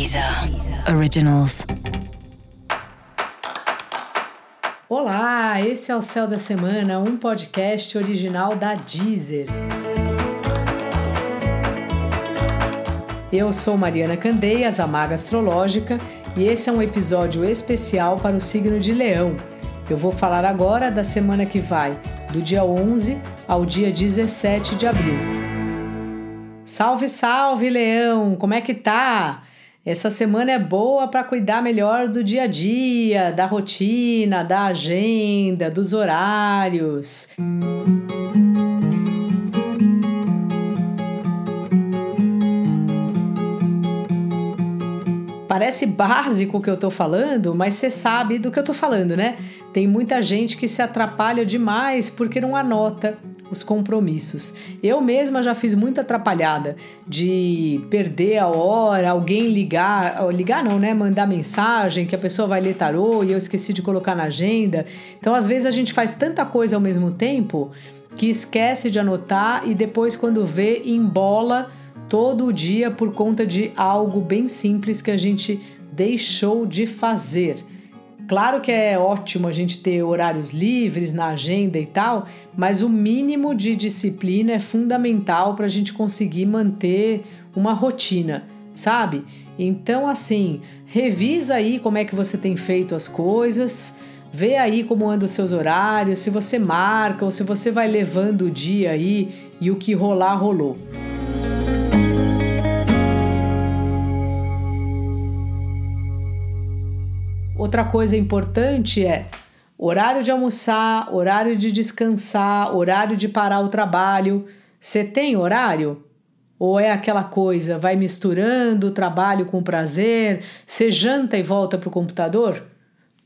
Deezer Originals. Olá, esse é o Céu da Semana, um podcast original da Deezer. Eu sou Mariana Candeias, a Maga Astrológica, e esse é um episódio especial para o signo de Leão. Eu vou falar agora da semana que vai, do dia 11 ao dia 17 de abril. Salve, salve, Leão! Como é que tá? Essa semana é boa para cuidar melhor do dia a dia, da rotina, da agenda, dos horários. Parece básico o que eu tô falando, mas você sabe do que eu tô falando, né? Tem muita gente que se atrapalha demais porque não anota os compromissos. Eu mesma já fiz muita atrapalhada de perder a hora, alguém ligar, ligar não, né? Mandar mensagem que a pessoa vai ler tarô e eu esqueci de colocar na agenda. Então, às vezes a gente faz tanta coisa ao mesmo tempo que esquece de anotar e depois quando vê embola todo o dia por conta de algo bem simples que a gente deixou de fazer. Claro que é ótimo a gente ter horários livres na agenda e tal, mas o mínimo de disciplina é fundamental para a gente conseguir manter uma rotina, sabe? Então, assim, revisa aí como é que você tem feito as coisas, vê aí como andam os seus horários, se você marca ou se você vai levando o dia aí e o que rolar, rolou. Outra coisa importante é horário de almoçar, horário de descansar, horário de parar o trabalho. Você tem horário? Ou é aquela coisa, vai misturando o trabalho com prazer, você janta e volta para o computador?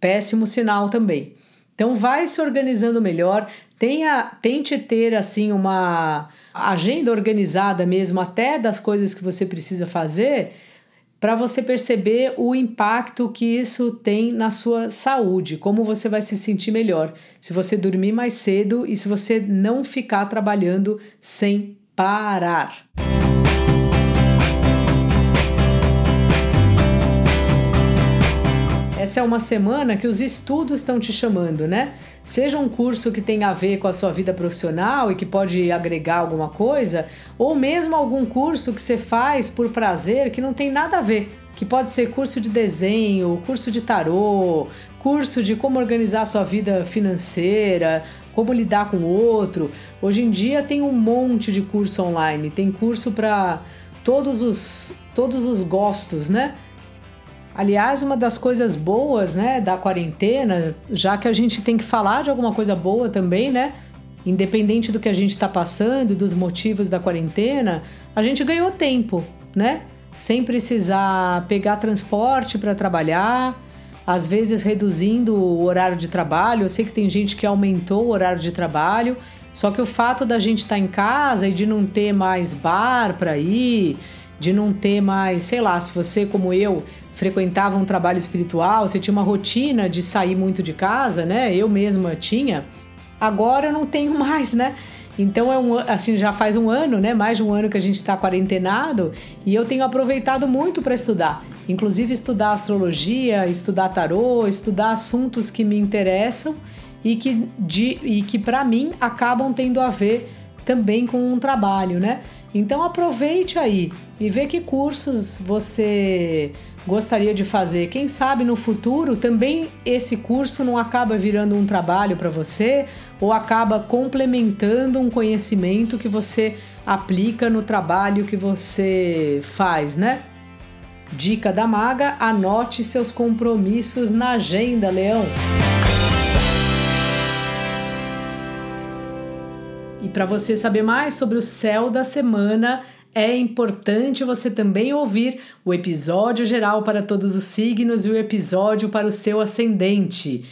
Péssimo sinal também. Então vai se organizando melhor, tenha, tente ter assim uma agenda organizada mesmo até das coisas que você precisa fazer para você perceber o impacto que isso tem na sua saúde, como você vai se sentir melhor se você dormir mais cedo e se você não ficar trabalhando sem parar. Essa é uma semana que os estudos estão te chamando, né? Seja um curso que tem a ver com a sua vida profissional e que pode agregar alguma coisa, ou mesmo algum curso que você faz por prazer que não tem nada a ver, que pode ser curso de desenho, curso de tarô, curso de como organizar sua vida financeira, como lidar com o outro. Hoje em dia tem um monte de curso online, tem curso para todos os todos os gostos, né? Aliás, uma das coisas boas, né, da quarentena, já que a gente tem que falar de alguma coisa boa também, né? Independente do que a gente está passando, dos motivos da quarentena, a gente ganhou tempo, né? Sem precisar pegar transporte para trabalhar, às vezes reduzindo o horário de trabalho. Eu sei que tem gente que aumentou o horário de trabalho, só que o fato da gente estar tá em casa e de não ter mais bar para ir, de não ter mais, sei lá, se você como eu frequentava um trabalho espiritual, você tinha uma rotina de sair muito de casa, né? Eu mesma tinha. Agora eu não tenho mais, né? Então é um, assim já faz um ano, né? Mais de um ano que a gente está quarentenado e eu tenho aproveitado muito para estudar, inclusive estudar astrologia, estudar tarô, estudar assuntos que me interessam e que de, e que para mim acabam tendo a ver também com um trabalho, né? Então aproveite aí e vê que cursos você gostaria de fazer. Quem sabe no futuro também esse curso não acaba virando um trabalho para você ou acaba complementando um conhecimento que você aplica no trabalho que você faz, né? Dica da maga: anote seus compromissos na agenda, Leão. E para você saber mais sobre o céu da semana, é importante você também ouvir o episódio geral para todos os signos e o episódio para o seu ascendente.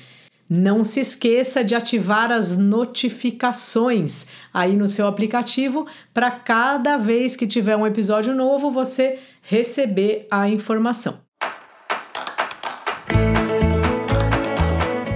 Não se esqueça de ativar as notificações aí no seu aplicativo para cada vez que tiver um episódio novo você receber a informação.